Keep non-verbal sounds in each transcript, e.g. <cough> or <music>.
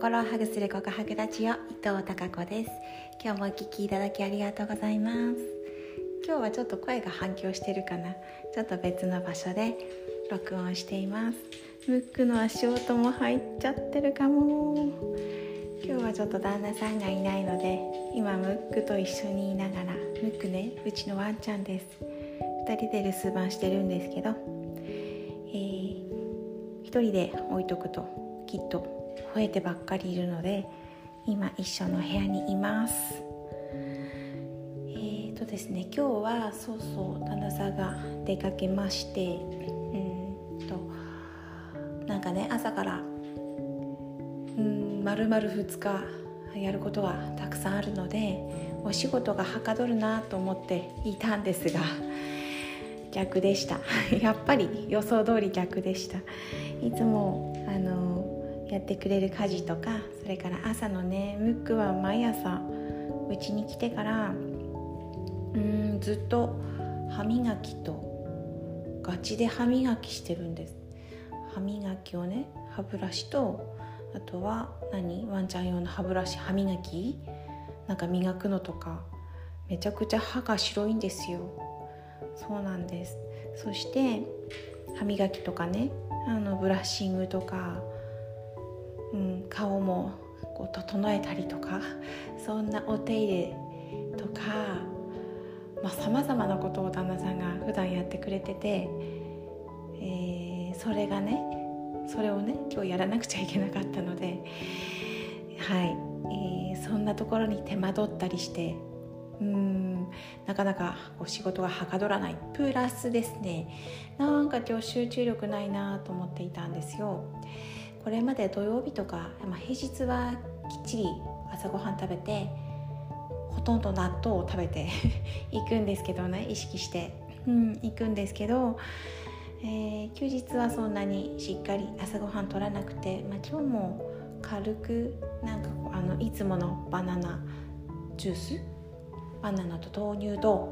心をハグする告白ラジオ伊藤孝子です。今日もお聞きいただきありがとうございます。今日はちょっと声が反響してるかな。ちょっと別の場所で録音しています。ムックの足音も入っちゃってるかも。今日はちょっと旦那さんがいないので今ムックと一緒にいながらムックねうちのワンちゃんです。2人で留守番してるんですけど、えー、1人で置いとくときっと吠えてばっかりいるので今一緒の部屋にいます。えーとですね今日はそうそう旦那さんが出かけましてうんとなんかね朝からうん丸々2日やることがたくさんあるのでお仕事がはかどるなと思っていたんですが逆でした。<laughs> やっぱり予想通り逆でした。いつもあのやってくれる家事とかそれから朝のねムックは毎朝うちに来てからうんずっと歯磨きとガチで歯磨きしてるんです。歯磨きをね歯ブラシとあとは何ワンちゃん用の歯ブラシ歯磨きなんか磨くのとかめちゃくちゃ歯が白いんですよ。そうなんです。そして歯磨きとかねあのブラッシングとかうん、顔もこう整えたりとかそんなお手入れとかさまざ、まなことを旦那さんが普段やってくれてて、えー、それがねそれをね今日やらなくちゃいけなかったのではい、えー、そんなところに手間取ったりしてうんなかなかこう仕事がはかどらないプラスですねなんか今日集中力ないなと思っていたんですよ。これまで土曜日とか、まあ、平日はきっちり朝ごはん食べてほとんど納豆を食べて <laughs> 行くんですけどね意識して、うん、行くんですけど、えー、休日はそんなにしっかり朝ごはん取らなくて、まあ、今日も軽くなんかあのいつものバナナジュースバナナと豆乳と、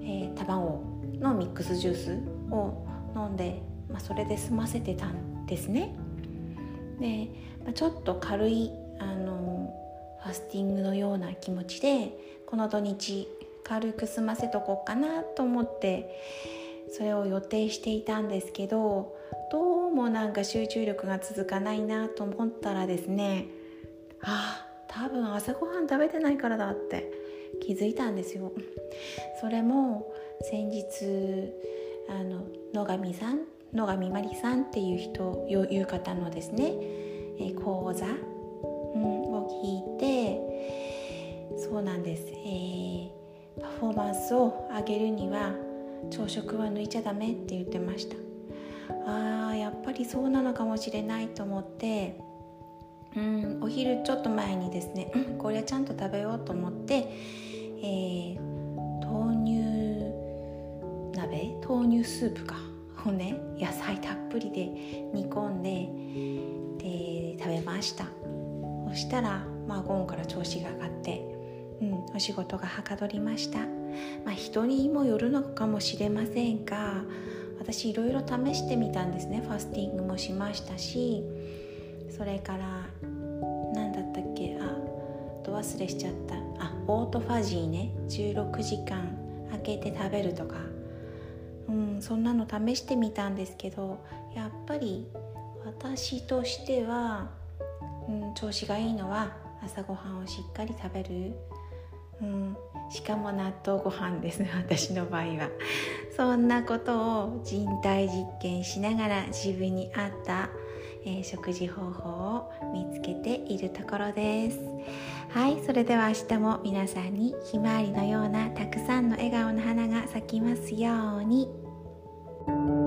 えー、卵のミックスジュースを飲んで、まあ、それで済ませてたんですね。で、ちょっと軽いあのファスティングのような気持ちでこの土日軽く済ませとこうかなと思ってそれを予定していたんですけどどうもなんか集中力が続かないなと思ったらですねあ多分朝ごはん食べてないからだって気づいたんですよ。それも先日あの野上さん野上真理さんっていう人いう方のですね、え講座、うん、を聞いてそうなんです、えー、パフォーマンスを上げるには朝食は抜いちゃダメって言ってました。あーやっぱりそうなのかもしれないと思ってうんお昼ちょっと前にですねこれはちゃんと食べようと思って、えー、豆乳鍋？豆乳スープか。をね野菜たっぷりで煮込んでで食べました。そしたら、まあ、午後から調子が上がって、うん、お仕事がはかどりました、まあ、人にもよるのかもしれませんが私いろいろ試してみたんですね。ファスティングもしましたしそれから何だったっけあど忘れしちゃった。あオートファジーね。16時間空けて食べるとか。うん、そんなの試してみたんですけどやっぱり私としては、うん、調子がいいのは朝ごはんをしっかり食べる、うん、しかも納豆ご飯ですね <laughs> 私の場合は。そんなことを人体実験しながら自分に合った、えー、食事方法を見つけているところですはいそれでは明日も皆さんにひまわりのようなたくさんの笑顔の花が咲きますように。thank you